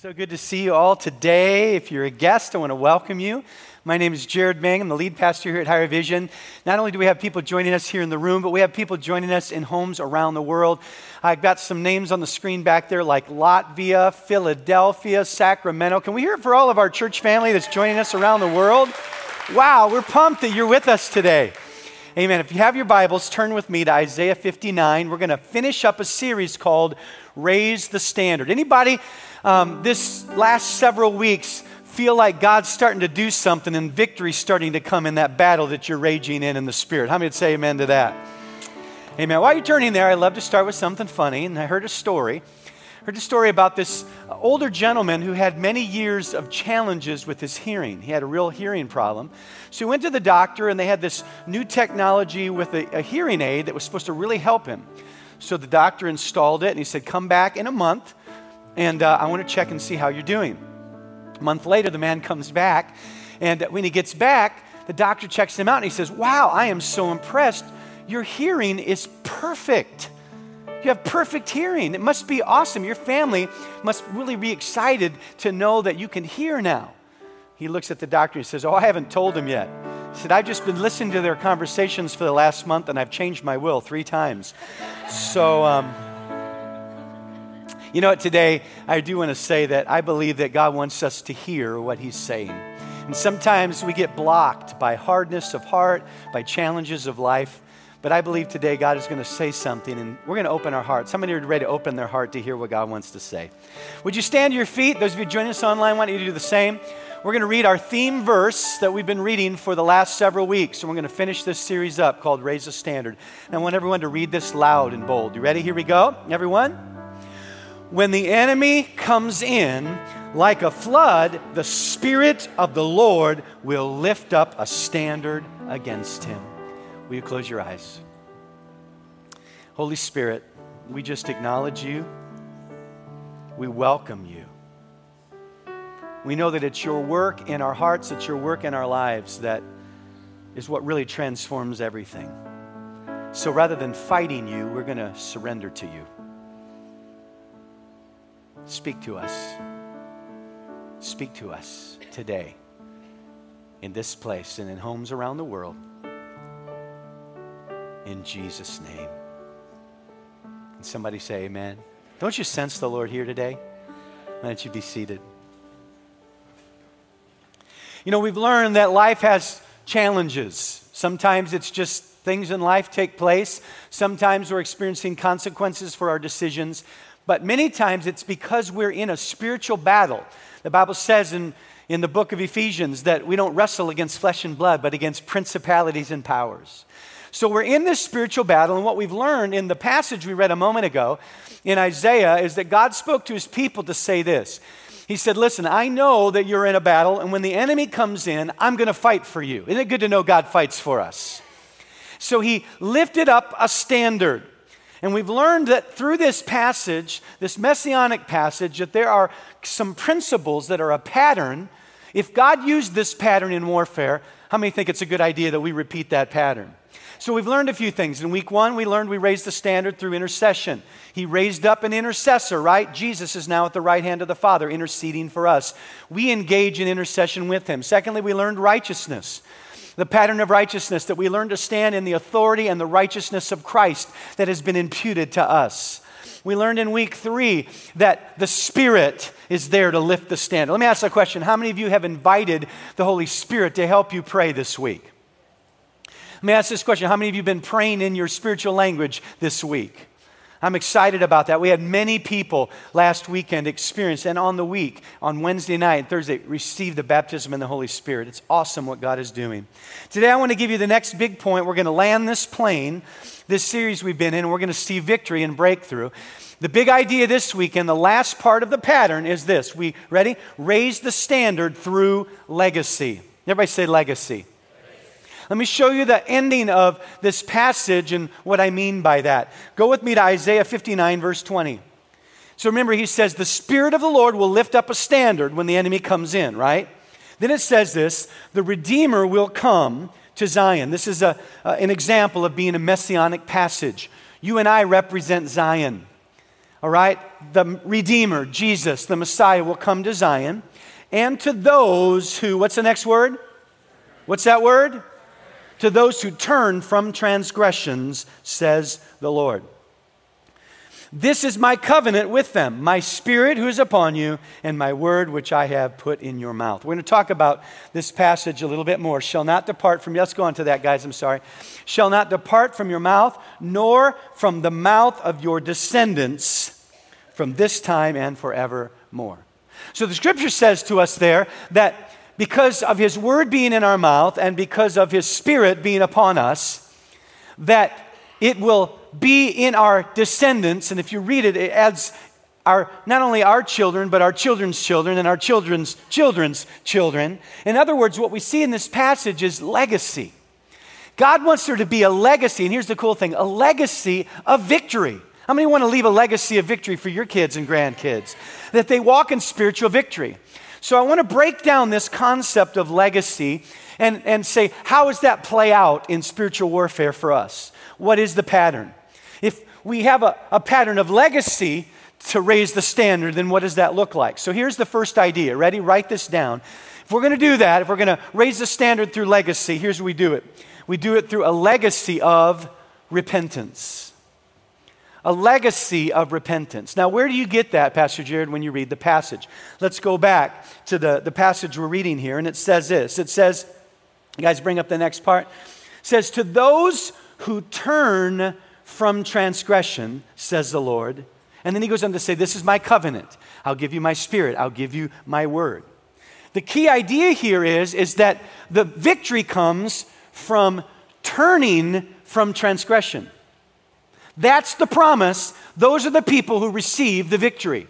So good to see you all today. If you're a guest, I want to welcome you. My name is Jared Ming. I'm the lead pastor here at Higher Vision. Not only do we have people joining us here in the room, but we have people joining us in homes around the world. I've got some names on the screen back there like Latvia, Philadelphia, Sacramento. Can we hear it for all of our church family that's joining us around the world? Wow, we're pumped that you're with us today. Amen. If you have your Bibles, turn with me to Isaiah 59. We're going to finish up a series called Raise the Standard. Anybody um, this last several weeks feel like God's starting to do something and victory starting to come in that battle that you're raging in in the Spirit. How many would say amen to that? Amen. While you're turning there, I love to start with something funny, and I heard a story. I heard a story about this older gentleman who had many years of challenges with his hearing. He had a real hearing problem. So he went to the doctor, and they had this new technology with a, a hearing aid that was supposed to really help him. So the doctor installed it, and he said, Come back in a month and uh, I want to check and see how you're doing. A month later, the man comes back, and when he gets back, the doctor checks him out and he says, Wow, I am so impressed. Your hearing is perfect. You have perfect hearing. It must be awesome. Your family must really be excited to know that you can hear now. He looks at the doctor and says, Oh, I haven't told him yet. He said, I've just been listening to their conversations for the last month and I've changed my will three times. So, um, you know what, today I do want to say that I believe that God wants us to hear what He's saying. And sometimes we get blocked by hardness of heart, by challenges of life. But I believe today God is going to say something, and we're going to open our hearts. Somebody are ready to open their heart to hear what God wants to say. Would you stand to your feet? Those of you joining us online, why don't you do the same? We're going to read our theme verse that we've been reading for the last several weeks, and we're going to finish this series up called Raise the Standard. And I want everyone to read this loud and bold. You ready? Here we go. Everyone? When the enemy comes in like a flood, the Spirit of the Lord will lift up a standard against him. Will you close your eyes? Holy Spirit, we just acknowledge you. We welcome you. We know that it's your work in our hearts, it's your work in our lives that is what really transforms everything. So rather than fighting you, we're going to surrender to you. Speak to us. Speak to us today in this place and in homes around the world. In Jesus' name. And somebody say, Amen. Don't you sense the Lord here today? Why don't you be seated? You know, we've learned that life has challenges. Sometimes it's just things in life take place. Sometimes we're experiencing consequences for our decisions. But many times it's because we're in a spiritual battle. The Bible says in, in the book of Ephesians that we don't wrestle against flesh and blood, but against principalities and powers. So we're in this spiritual battle, and what we've learned in the passage we read a moment ago in Isaiah is that God spoke to his people to say this. He said, Listen, I know that you're in a battle, and when the enemy comes in, I'm going to fight for you. Isn't it good to know God fights for us? So he lifted up a standard. And we've learned that through this passage, this messianic passage, that there are some principles that are a pattern. If God used this pattern in warfare, how many think it's a good idea that we repeat that pattern? So we've learned a few things. In week one, we learned we raised the standard through intercession. He raised up an intercessor, right? Jesus is now at the right hand of the Father, interceding for us. We engage in intercession with him. Secondly, we learned righteousness the pattern of righteousness, that we learn to stand in the authority and the righteousness of Christ that has been imputed to us. We learned in week three that the Spirit is there to lift the standard. Let me ask a question How many of you have invited the Holy Spirit to help you pray this week? Let me ask this question How many of you have been praying in your spiritual language this week? I'm excited about that. We had many people last weekend experience, and on the week, on Wednesday night and Thursday, receive the baptism in the Holy Spirit. It's awesome what God is doing. Today, I want to give you the next big point. We're going to land this plane, this series we've been in, and we're going to see victory and breakthrough. The big idea this weekend, the last part of the pattern is this. We ready? Raise the standard through legacy. Everybody say legacy. Let me show you the ending of this passage and what I mean by that. Go with me to Isaiah 59, verse 20. So remember, he says, The Spirit of the Lord will lift up a standard when the enemy comes in, right? Then it says this the Redeemer will come to Zion. This is a, uh, an example of being a messianic passage. You and I represent Zion. All right? The Redeemer, Jesus, the Messiah, will come to Zion. And to those who, what's the next word? What's that word? To those who turn from transgressions, says the Lord. This is my covenant with them, my spirit who is upon you, and my word which I have put in your mouth. We're going to talk about this passage a little bit more. Shall not depart from, let's go on to that, guys, I'm sorry. Shall not depart from your mouth, nor from the mouth of your descendants from this time and forevermore. So the scripture says to us there that because of his word being in our mouth and because of his spirit being upon us, that it will be in our descendants. And if you read it, it adds our, not only our children, but our children's children and our children's children's children. In other words, what we see in this passage is legacy. God wants there to be a legacy, and here's the cool thing a legacy of victory. How many want to leave a legacy of victory for your kids and grandkids? That they walk in spiritual victory. So I want to break down this concept of legacy and, and say, how does that play out in spiritual warfare for us? What is the pattern? If we have a, a pattern of legacy to raise the standard, then what does that look like? So here's the first idea. Ready? Write this down. If we're going to do that, if we're going to raise the standard through legacy, here's how we do it we do it through a legacy of repentance. A legacy of repentance. Now, where do you get that, Pastor Jared, when you read the passage? Let's go back to the, the passage we're reading here, and it says this. It says, you guys bring up the next part. It says, To those who turn from transgression, says the Lord. And then he goes on to say, This is my covenant. I'll give you my spirit, I'll give you my word. The key idea here is, is that the victory comes from turning from transgression. That's the promise. Those are the people who receive the victory.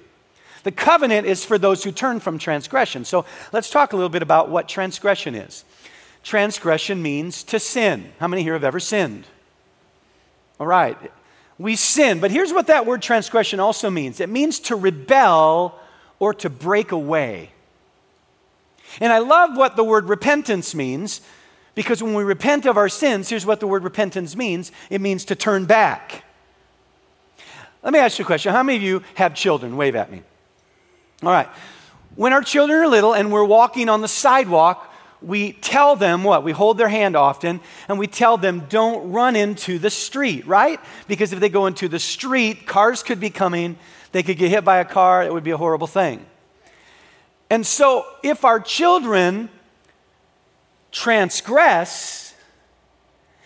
The covenant is for those who turn from transgression. So let's talk a little bit about what transgression is. Transgression means to sin. How many here have ever sinned? All right. We sin, but here's what that word transgression also means it means to rebel or to break away. And I love what the word repentance means because when we repent of our sins, here's what the word repentance means it means to turn back. Let me ask you a question. How many of you have children? Wave at me. All right. When our children are little and we're walking on the sidewalk, we tell them what? We hold their hand often and we tell them, don't run into the street, right? Because if they go into the street, cars could be coming, they could get hit by a car, it would be a horrible thing. And so if our children transgress,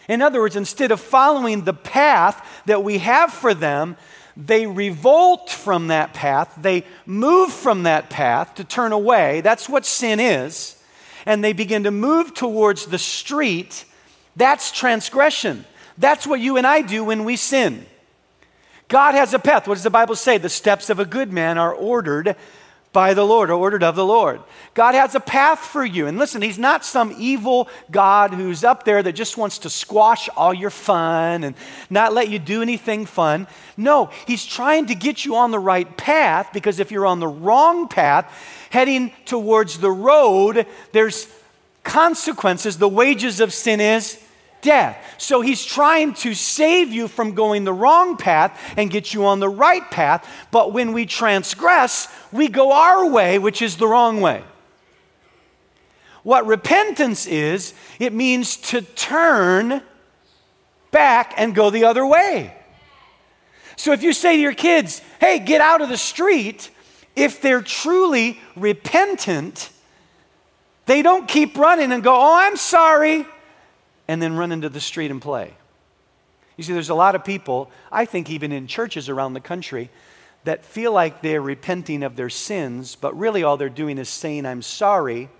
in other words, instead of following the path that we have for them, they revolt from that path, they move from that path to turn away. That's what sin is and they begin to move towards the street, that's transgression. That's what you and I do when we sin. God has a path. What does the Bible say? The steps of a good man are ordered by the Lord or ordered of the Lord. God has a path for you. And listen, He's not some evil God who's up there that just wants to squash all your fun and not let you do anything fun. No, He's trying to get you on the right path because if you're on the wrong path, heading towards the road, there's consequences. The wages of sin is death. So he's trying to save you from going the wrong path and get you on the right path. But when we transgress, we go our way, which is the wrong way. What repentance is, it means to turn back and go the other way. So if you say to your kids, hey, get out of the street, if they're truly repentant, they don't keep running and go, Oh, I'm sorry, and then run into the street and play. You see, there's a lot of people, I think even in churches around the country, that feel like they're repenting of their sins, but really all they're doing is saying, I'm sorry,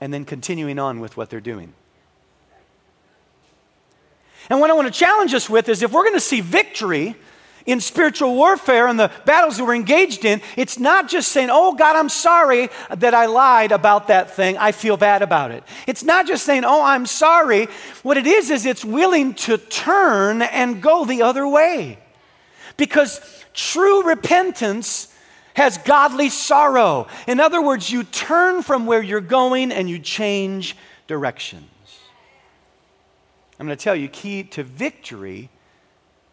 and then continuing on with what they're doing. And what I want to challenge us with is if we're going to see victory, in spiritual warfare and the battles that we're engaged in, it's not just saying, Oh, God, I'm sorry that I lied about that thing. I feel bad about it. It's not just saying, Oh, I'm sorry. What it is, is it's willing to turn and go the other way. Because true repentance has godly sorrow. In other words, you turn from where you're going and you change directions. I'm going to tell you, key to victory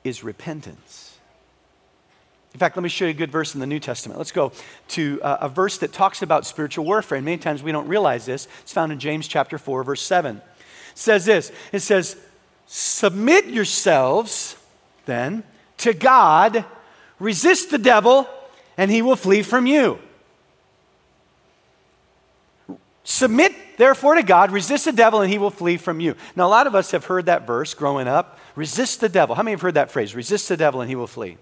is repentance. In fact, let me show you a good verse in the New Testament. Let's go to uh, a verse that talks about spiritual warfare. And many times we don't realize this. It's found in James chapter 4, verse 7. It says this It says, Submit yourselves then to God, resist the devil, and he will flee from you. Submit therefore to God, resist the devil, and he will flee from you. Now, a lot of us have heard that verse growing up resist the devil. How many have heard that phrase? Resist the devil, and he will flee.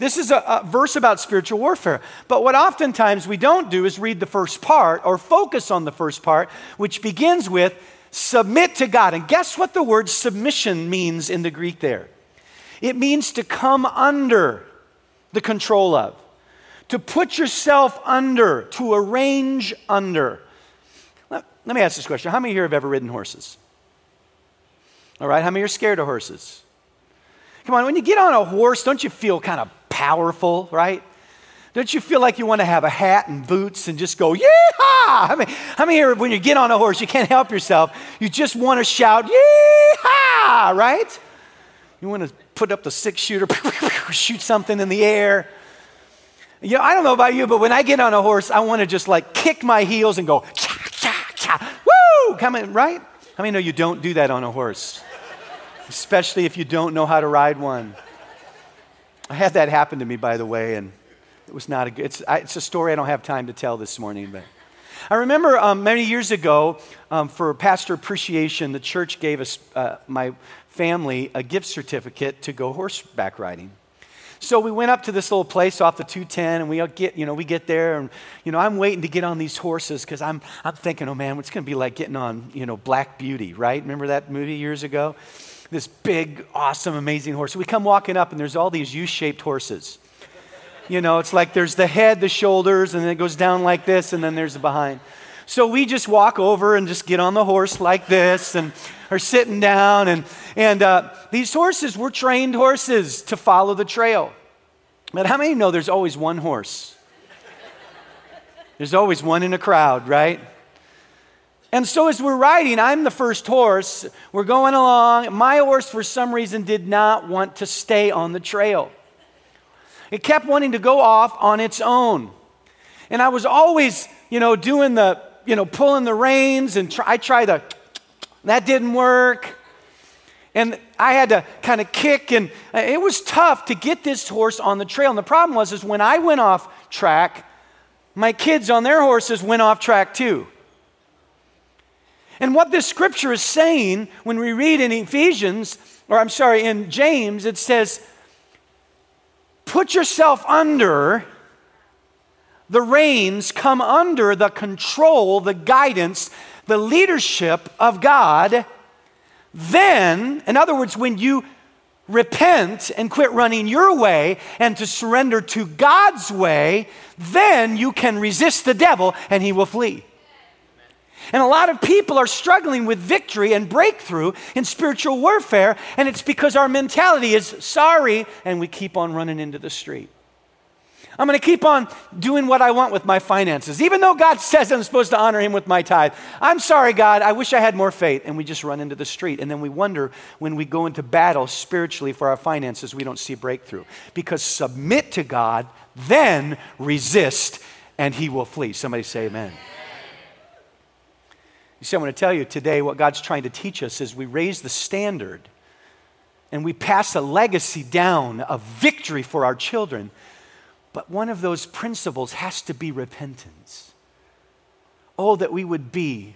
This is a, a, verse about spiritual warfare. But what oftentimes we don't do is read the first part or focus on the first part, which begins with submit to God. And guess what the word submission means in the Greek there? It means to come under the control of, to put yourself under, to arrange under. Let, let me ask this question How many here have ever ridden horses? All right, how many are scared of horses? Come on, when you get on a horse, don't you feel kind of powerful, right? Don't you feel like you want to have a hat and boots and just go, yeehaw? I mean, how many here, when you get on a horse, you can't help yourself. You just want to shout, yeehaw, right? You want to put up the six shooter, shoot something in the air. You know, I don't know about you, but when I get on a horse, I want to just like kick my heels and go, cha, cha, cha, woo, come in, right? How many know you don't do that on a horse? Especially if you don't know how to ride one. I had that happen to me, by the way, and it was not a good, it's, I, it's a story I don't have time to tell this morning, but. I remember um, many years ago, um, for pastor appreciation, the church gave us, uh, my family, a gift certificate to go horseback riding. So we went up to this little place off the 210, and we get, you know, we get there, and you know, I'm waiting to get on these horses because I'm, I'm thinking, oh man, it's going to be like getting on, you know, Black Beauty, right? Remember that movie years ago? This big, awesome, amazing horse. We come walking up, and there's all these U shaped horses. You know, it's like there's the head, the shoulders, and then it goes down like this, and then there's the behind. So we just walk over and just get on the horse like this and are sitting down. And, and uh, these horses were trained horses to follow the trail. But how many know there's always one horse? There's always one in a crowd, right? And so as we're riding, I'm the first horse. We're going along. My horse, for some reason, did not want to stay on the trail. It kept wanting to go off on its own. And I was always, you know, doing the, you know, pulling the reins and try, I tried to, that didn't work. And I had to kind of kick, and uh, it was tough to get this horse on the trail. And the problem was, is when I went off track, my kids on their horses went off track too. And what this scripture is saying when we read in Ephesians, or I'm sorry, in James, it says, put yourself under the reins, come under the control, the guidance, the leadership of God. Then, in other words, when you repent and quit running your way and to surrender to God's way, then you can resist the devil and he will flee. And a lot of people are struggling with victory and breakthrough in spiritual warfare, and it's because our mentality is sorry, and we keep on running into the street. I'm going to keep on doing what I want with my finances. Even though God says I'm supposed to honor Him with my tithe. I'm sorry, God, I wish I had more faith. And we just run into the street. And then we wonder when we go into battle spiritually for our finances, we don't see breakthrough. Because submit to God, then resist, and He will flee. Somebody say, Amen. You see, I want to tell you today what God's trying to teach us is we raise the standard and we pass a legacy down of victory for our children. But one of those principles has to be repentance. Oh, that we would be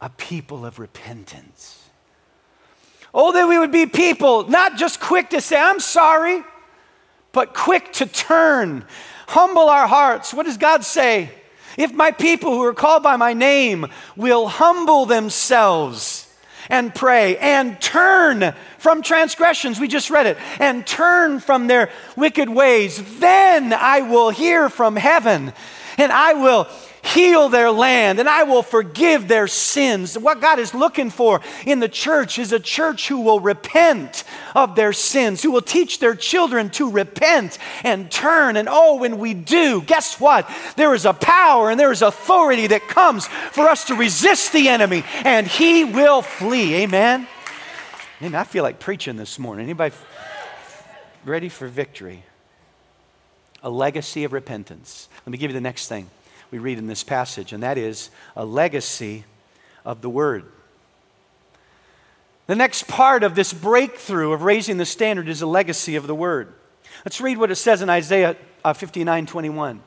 a people of repentance. Oh, that we would be people not just quick to say, I'm sorry, but quick to turn, humble our hearts. What does God say? If my people who are called by my name will humble themselves and pray and turn from transgressions, we just read it, and turn from their wicked ways, then I will hear from heaven and I will heal their land, and I will forgive their sins. What God is looking for in the church is a church who will repent of their sins, who will teach their children to repent and turn. And oh, when we do, guess what? There is a power and there is authority that comes for us to resist the enemy, and he will flee. Amen. Amen. I feel like preaching this morning. Anybody ready for victory? a legacy of repentance. Let me give you the next thing we read in this passage, and that is a legacy of the Word. The next part of this breakthrough of raising the standard is a legacy of the Word. Let's read what it says in Isaiah uh, 59 21.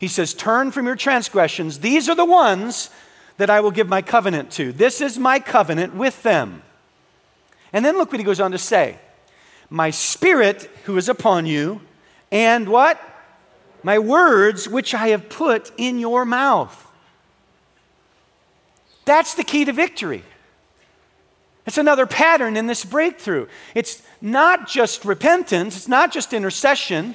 He says, Turn from your transgressions. These are the ones that I will give my covenant to. This is my covenant with them. And then look what he goes on to say My spirit who is upon you, and what? My words which I have put in your mouth. That's the key to victory. It's another pattern in this breakthrough. It's not just repentance, it's not just intercession.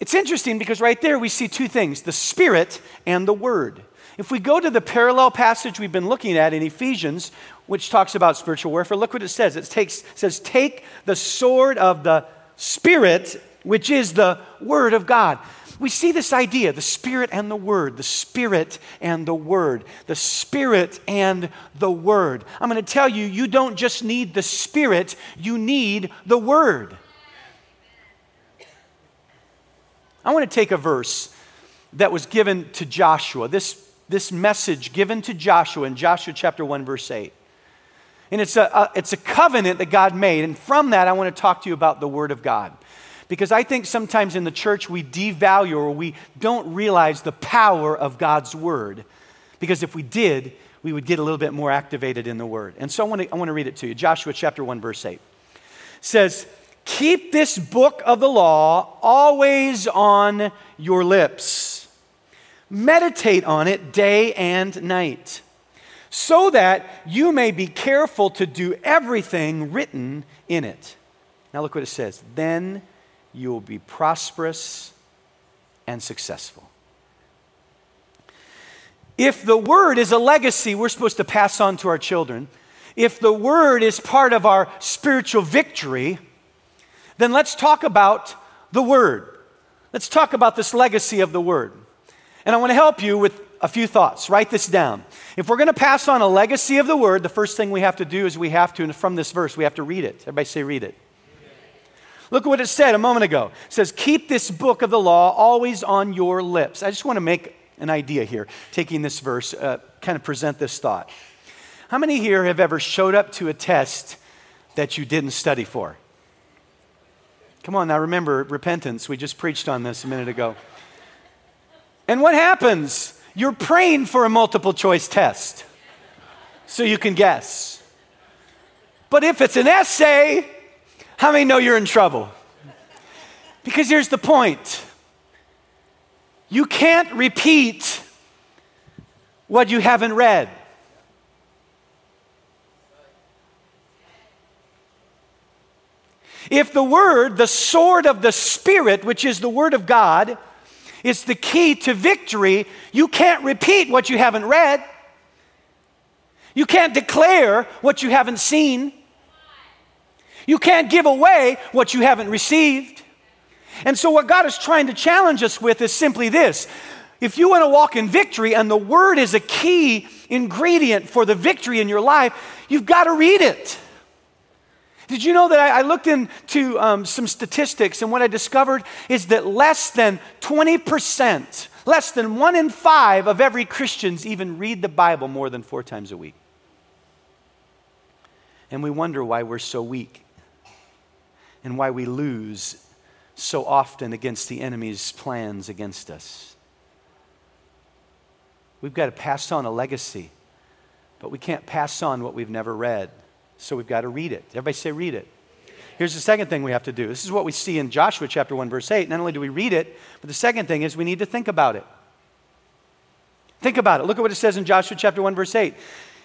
It's interesting because right there we see two things the Spirit and the Word. If we go to the parallel passage we've been looking at in Ephesians, which talks about spiritual warfare, look what it says. It, takes, says, Take the sword of the Spirit, which is the Word of God. We see this idea the Spirit and the Word, the Spirit and the Word, the Spirit and the Word. I'm going to tell you, you don't just need the Spirit, you need the Word. I want to take a verse that was given to Joshua, this, this message given to Joshua in Joshua chapter 1, verse 8. And it's a, a, it's a covenant that God made. And from that, I want to talk to you about the Word of God. Because I think sometimes in the church we devalue or we don't realize the power of God's Word. Because if we did, we would get a little bit more activated in the Word. And so I want to, I want to read it to you. Joshua chapter 1, verse 8 says, Keep this book of the law always on your lips. Meditate on it day and night, so that you may be careful to do everything written in it. Now, look what it says. Then you will be prosperous and successful. If the word is a legacy we're supposed to pass on to our children, if the word is part of our spiritual victory, then let's talk about the Word. Let's talk about this legacy of the Word. And I want to help you with a few thoughts. Write this down. If we're going to pass on a legacy of the Word, the first thing we have to do is we have to, and from this verse, we have to read it. Everybody say, read it. Look at what it said a moment ago. It says, Keep this book of the law always on your lips. I just want to make an idea here, taking this verse, uh, kind of present this thought. How many here have ever showed up to a test that you didn't study for? Come on now, remember repentance. We just preached on this a minute ago. And what happens? You're praying for a multiple choice test so you can guess. But if it's an essay, how many know you're in trouble? Because here's the point you can't repeat what you haven't read. If the word, the sword of the Spirit, which is the word of God, is the key to victory, you can't repeat what you haven't read. You can't declare what you haven't seen. You can't give away what you haven't received. And so, what God is trying to challenge us with is simply this if you want to walk in victory and the word is a key ingredient for the victory in your life, you've got to read it. Did you know that I, looked into um, some statistics, and what I discovered is that less than 20%, less than one in five of every Christians even read the Bible more than four times a week. And we wonder why we're so weak and why we lose so often against the enemy's plans against us. We've got to pass on a legacy, but we can't pass on what we've never read. So we've got to read it. Everybody say, read it. Here's the second thing we have to do. This is what we see in Joshua chapter 1, verse 8. Not only do we read it, but the second thing is we need to think about it. Think about it. Look at what it says in Joshua chapter 1, verse 8.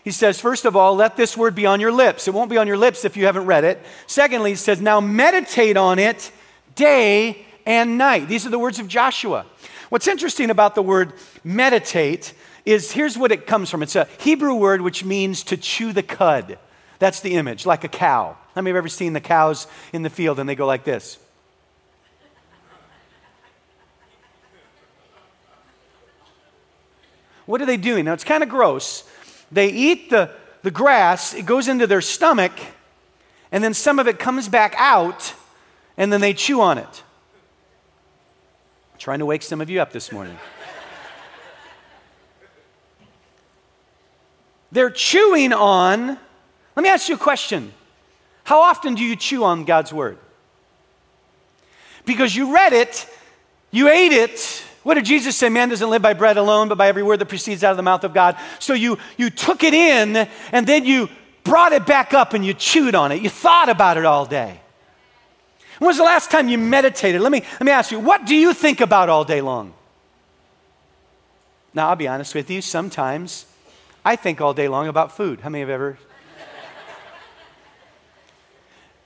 He says, first of all, let this word be on your lips. It won't be on your lips if you haven't read it. Secondly, he says, now meditate on it day and night. These are the words of Joshua. What's interesting about the word meditate is here's what it comes from it's a Hebrew word which means to chew the cud. That's the image, like a cow. How many have ever seen the cows in the field and they go like this? What are they doing? Now, it's kind of gross. They eat the, the grass, it goes into their stomach, and then some of it comes back out, and then they chew on it. Trying to wake some of you up this morning. They're chewing on. Let me ask you a question. How often do you chew on God's word? Because you read it, you ate it. What did Jesus say? Man doesn't live by bread alone, but by every word that proceeds out of the mouth of God. So you, you took it in and then you brought it back up and you chewed on it. You thought about it all day. When was the last time you meditated? Let me, let me ask you, what do you think about all day long? Now, I'll be honest with you, sometimes I think all day long about food. How many have ever?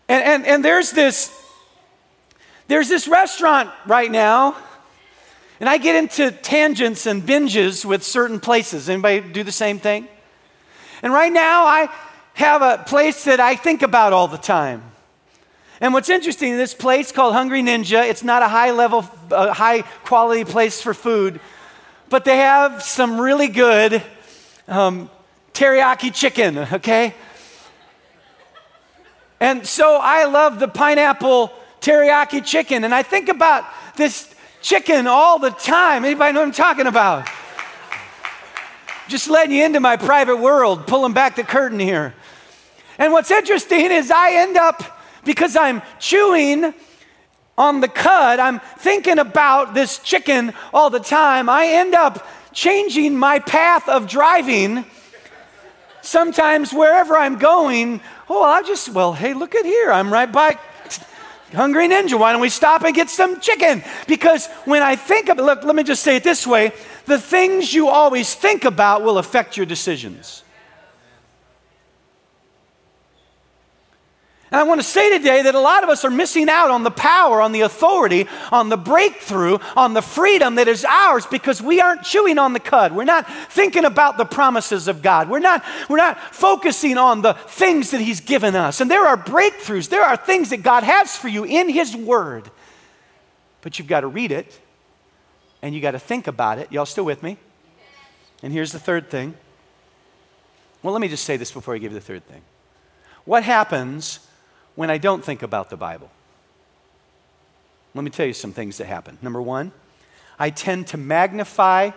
and, and, and there's this, there's this restaurant right now, and I get into tangents and binges with certain places. Anybody do the same thing? And right now, I have a place that I think about all the time. And what's interesting, this place called Hungry Ninja, it's not a high level, uh, high quality place for food, but they have some really good um, teriyaki chicken, okay? And so I love the pineapple teriyaki chicken, and I think about this chicken all the time. Anybody know what I'm talking about? Just letting you into my private world, pulling back the curtain here. And what's interesting is I end up because I'm chewing on the cud, I'm thinking about this chicken all the time. I end up changing my path of driving. Sometimes wherever I'm going, oh, I just, well, hey, look at here. I'm right by Hungry Ninja. Why don't we stop and get some chicken? Because when I think of, it, look, let me just say it this way the things you always think about will affect your decisions. And I want to say today that a lot of us are missing out on the power, on the authority, on the breakthrough, on the freedom that is ours because we aren't chewing on the cud. We're not thinking about the promises of God. We're not, we're not focusing on the things that He's given us. And there are breakthroughs, there are things that God has for you in His Word. But you've got to read it and you got to think about it. Y'all still with me? And here's the third thing. Well, let me just say this before I give you the third thing. What happens when I don't think about the Bible? Let me tell you some things that happen. Number one, I tend to magnify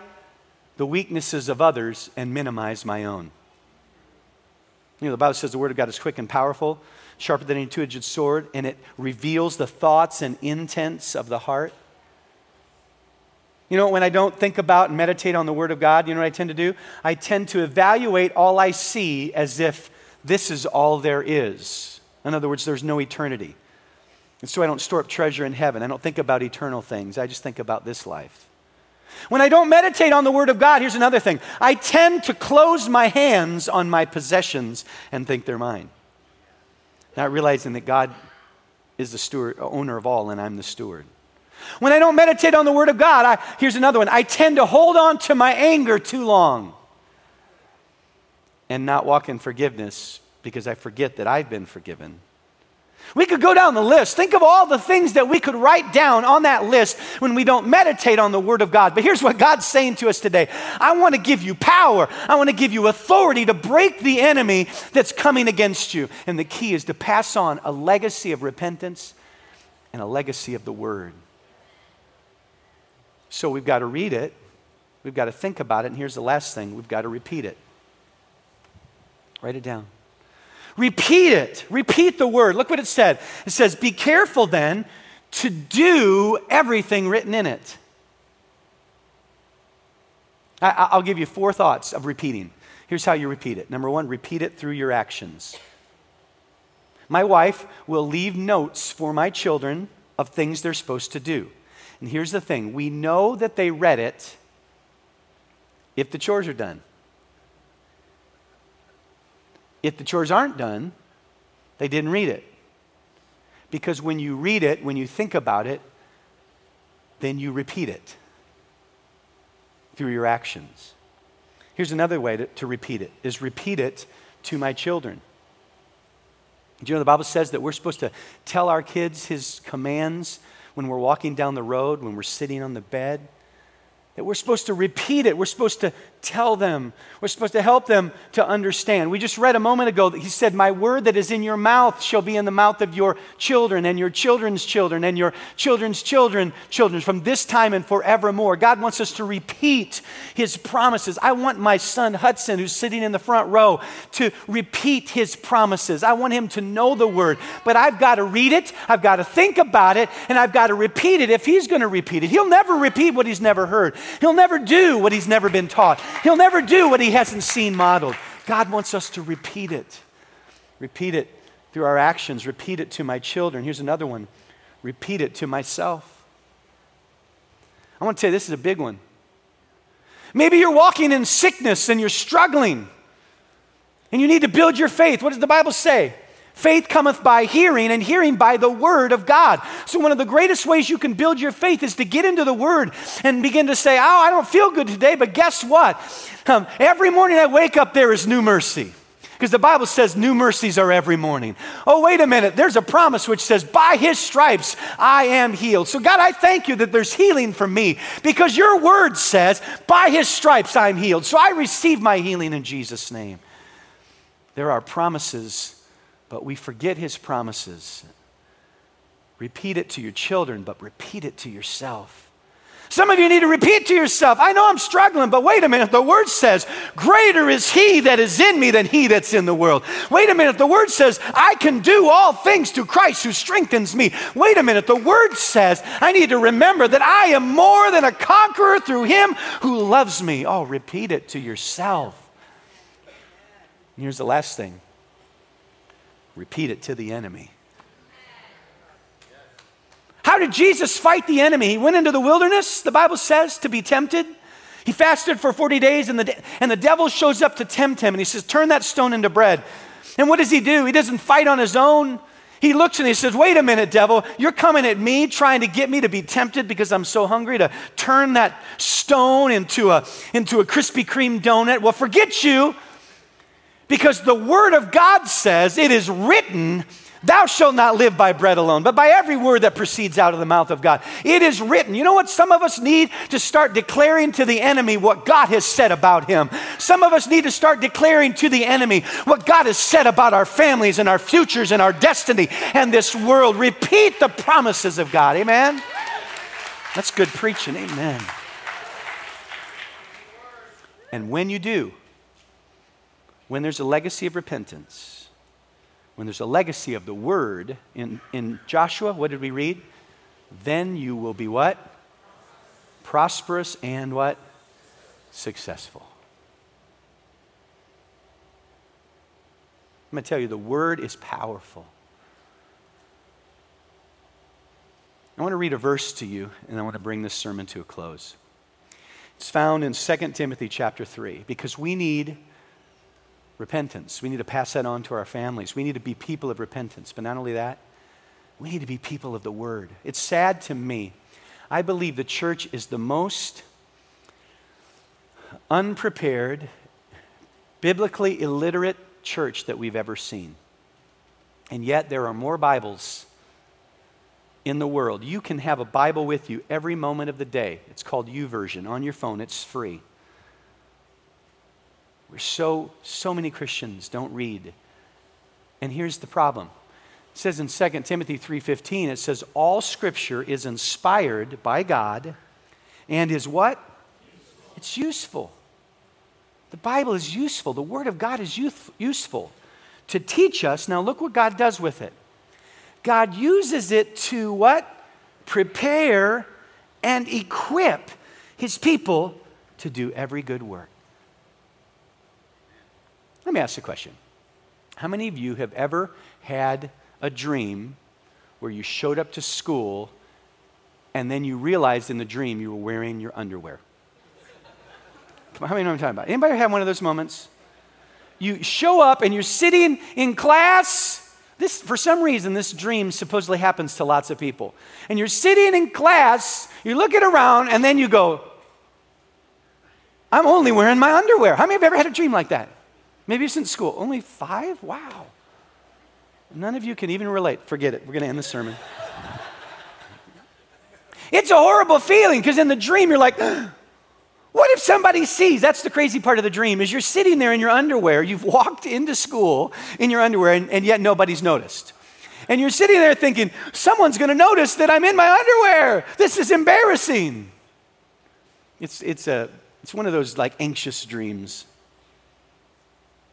the weaknesses of others and minimize my own. You know, the Bible says the Word of God is quick and powerful, sharper than any two edged sword, and it reveals the thoughts and intents of the heart. You know, when I don't think about and meditate on the Word of God, you know what I tend to do? I tend to evaluate all I see as if this is all there is. In other words, there's no eternity. And so I don't store up treasure in heaven. I don't think about eternal things. I just think about this life. When I don't meditate on the Word of God, here's another thing I tend to close my hands on my possessions and think they're mine. Not realizing that God is the steward, owner of all, and I'm the steward. When I don't meditate on the Word of God, I, here's another one. I tend to hold on to my anger too long and not walk in forgiveness because I forget that I've been forgiven. We could go down the list. Think of all the things that we could write down on that list when we don't meditate on the Word of God. But here's what God's saying to us today I want to give you power, I want to give you authority to break the enemy that's coming against you. And the key is to pass on a legacy of repentance and a legacy of the Word. So we've got to read it, we've got to think about it, and here's the last thing we've got to repeat it. Write it down. Repeat it. Repeat the word. Look what it said. It says, Be careful then to do everything written in it. I, will give you four thoughts of repeating. Here's how you repeat it. Number one, repeat it through your actions. My wife will leave notes for my children of things they're supposed to do. And here's the thing we know that they read it if the chores are done. If the chores aren't done, they didn't read it. Because when you read it, when you think about it, then you repeat it through your actions. Here's another way to, to repeat it is repeat it to my children. Do you know the Bible says that we're supposed to tell our kids his commands when we're walking down the road, when we're sitting on the bed? that we're supposed to repeat it. We're supposed to tell them. We're supposed to help them to understand. We just read a moment ago that he said, My word that is in your mouth shall be in the mouth of your children and your children's children and your children's children, children from this time and forevermore. God wants us to repeat his promises. I want my son Hudson, who's sitting in the front row, to repeat his promises. I want him to know the word, but I've got to read it, I've got to think about it, and I've got to repeat it if he's going to repeat it. He'll never repeat what he's never heard. He'll never do what he's never been taught. He'll never do what he hasn't seen modeled. God wants us to repeat it. Repeat it through our actions. Repeat it to my children. Here's another one repeat it to myself. I want to tell you, this is a big one. Maybe you're walking in sickness and you're struggling and you need to build your faith. What does the Bible say? Faith cometh by hearing, and hearing by the word of God. So, one of the greatest ways you can build your faith is to get into the word and begin to say, Oh, I don't feel good today, but guess what? Um, every morning I wake up, there is new mercy. Because the Bible says new mercies are every morning. Oh, wait a minute. There's a promise which says, By his stripes I am healed. So, God, I thank you that there's healing for me because your word says, By his stripes I'm healed. So, I receive my healing in Jesus' name. There are promises but we forget his promises. Repeat it to your children, but repeat it to yourself. Some of you need to repeat to yourself, I know I'm struggling, but wait a minute. The word says, Greater is he that is in me than he that's in the world. Wait a minute. The word says, I can do all things through Christ who strengthens me. Wait a minute. The word says, I need to remember that I am more than a conqueror through him who loves me. Oh, repeat it to yourself. And here's the last thing repeat it to the enemy. How did Jesus fight the enemy? He went into the wilderness, the Bible says, to be tempted. He fasted for 40 days, and the, and the devil shows up to tempt him, and he says, Turn that stone into bread. And what does he do? He doesn't fight on his own. He looks and he says, Wait a minute, devil, you're coming at me trying to get me to be tempted because I'm so hungry to turn that stone into a, into a Krispy Kreme donut. Well, forget you. Because the Word of God says, It is written, Thou shalt not live by bread alone, but by every word that proceeds out of the mouth of God. It is written. You know what? Some of us need to start declaring to the enemy what God has said about him. Some of us need to start declaring to the enemy what God has said about our families and our futures and our destiny and this world. Repeat the promises of God. Amen? That's good preaching. Amen. And when you do, when there's a legacy of repentance, when there's a legacy of the word in, in Joshua, what did we read? Then you will be what? Prosperous and what? Successful. I'm going to tell you, the word is powerful. I want to read a verse to you, and I want to bring this sermon to a close. It's found in 2 Timothy chapter 3, because we need repentance. We need to pass that on to our families. We need to be people of repentance. But not only that, we need to be people of the word. It's sad to me. I believe the church is the most unprepared, biblically illiterate church that we've ever seen. And yet, there are more Bibles in the world. You can have a Bible with you every moment of the day. It's called YouVersion on your phone, it's free. So, so many Christians don't read. And here's the problem. It says in 2 Timothy 3:15, it says, all scripture is inspired by God and is what? It's useful. The Bible is useful. The Word of God is useful to teach us. Now, look what God does with it. God uses it to what? Prepare and equip His people to do every good work. Let me ask a question. How many of you have ever had a dream where you showed up to school and then you realized in the dream you were wearing your underwear? Come on, how many know I'm talking about? Anybody have one of those moments? You show up and you're sitting in class. This, for some reason, this dream supposedly happens to lots of people. And you're sitting in class, you're looking around, and then you go, I'm only wearing my underwear. How many of you have ever had a dream like that? Maybe in school. Only five? Wow. None of you can even relate. Forget it. We're going to end the sermon. it's a horrible feeling because in the dream you're like, What if somebody sees? That's the crazy part of the dream is you're sitting there in your underwear. You've walked into school in your underwear and, and yet nobody's noticed. And you're sitting there thinking, someone's going to notice that I'm in my underwear. This is embarrassing. It's, it's, a, it's one of those like anxious dreams.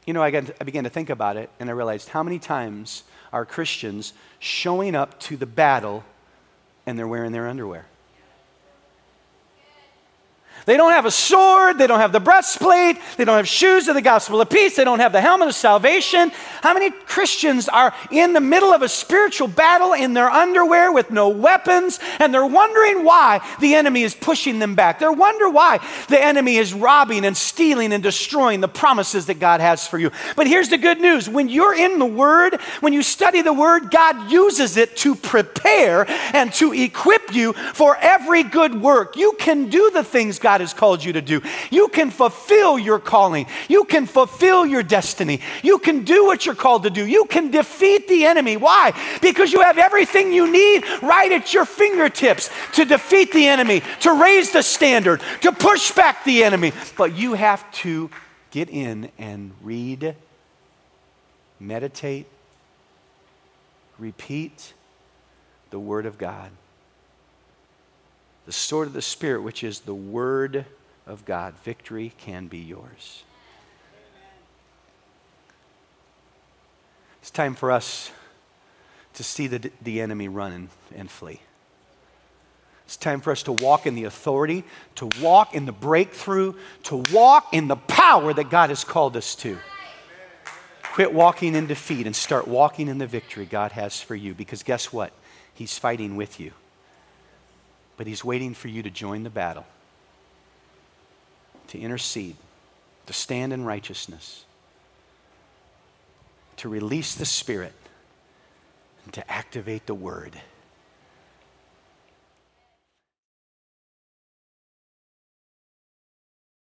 You know, I, got, I began to think about it and I realized how many times are Christians showing up to the battle and they're wearing their underwear? They don't have a sword. They don't have the breastplate. They don't have shoes of the gospel of peace. They don't have the helmet of salvation. How many Christians are in the middle of a spiritual battle in their underwear with no weapons and they're wondering why the enemy is pushing them back? They wonder why the enemy is robbing and stealing and destroying the promises that God has for you. But here's the good news when you're in the Word, when you study the Word, God uses it to prepare and to equip you for every good work. You can do the things God God has called you to do. You can fulfill your calling. You can fulfill your destiny. You can do what you're called to do. You can defeat the enemy. Why? Because you have everything you need right at your fingertips to defeat the enemy, to raise the standard, to push back the enemy. But you have to get in and read, meditate, repeat the Word of God the sword of the Spirit, which is the Word of God. Victory can be yours. It's time for us to see the, the enemy run and, and flee. It's time for us to walk in the authority, to walk in the breakthrough, to walk in the power that God has called us to. Quit walking in defeat and start walking in the victory God has for you because guess what? He's fighting with you but He's waiting for you to join the battle, to intercede, to stand in righteousness, to release the Spirit, and to activate the Word.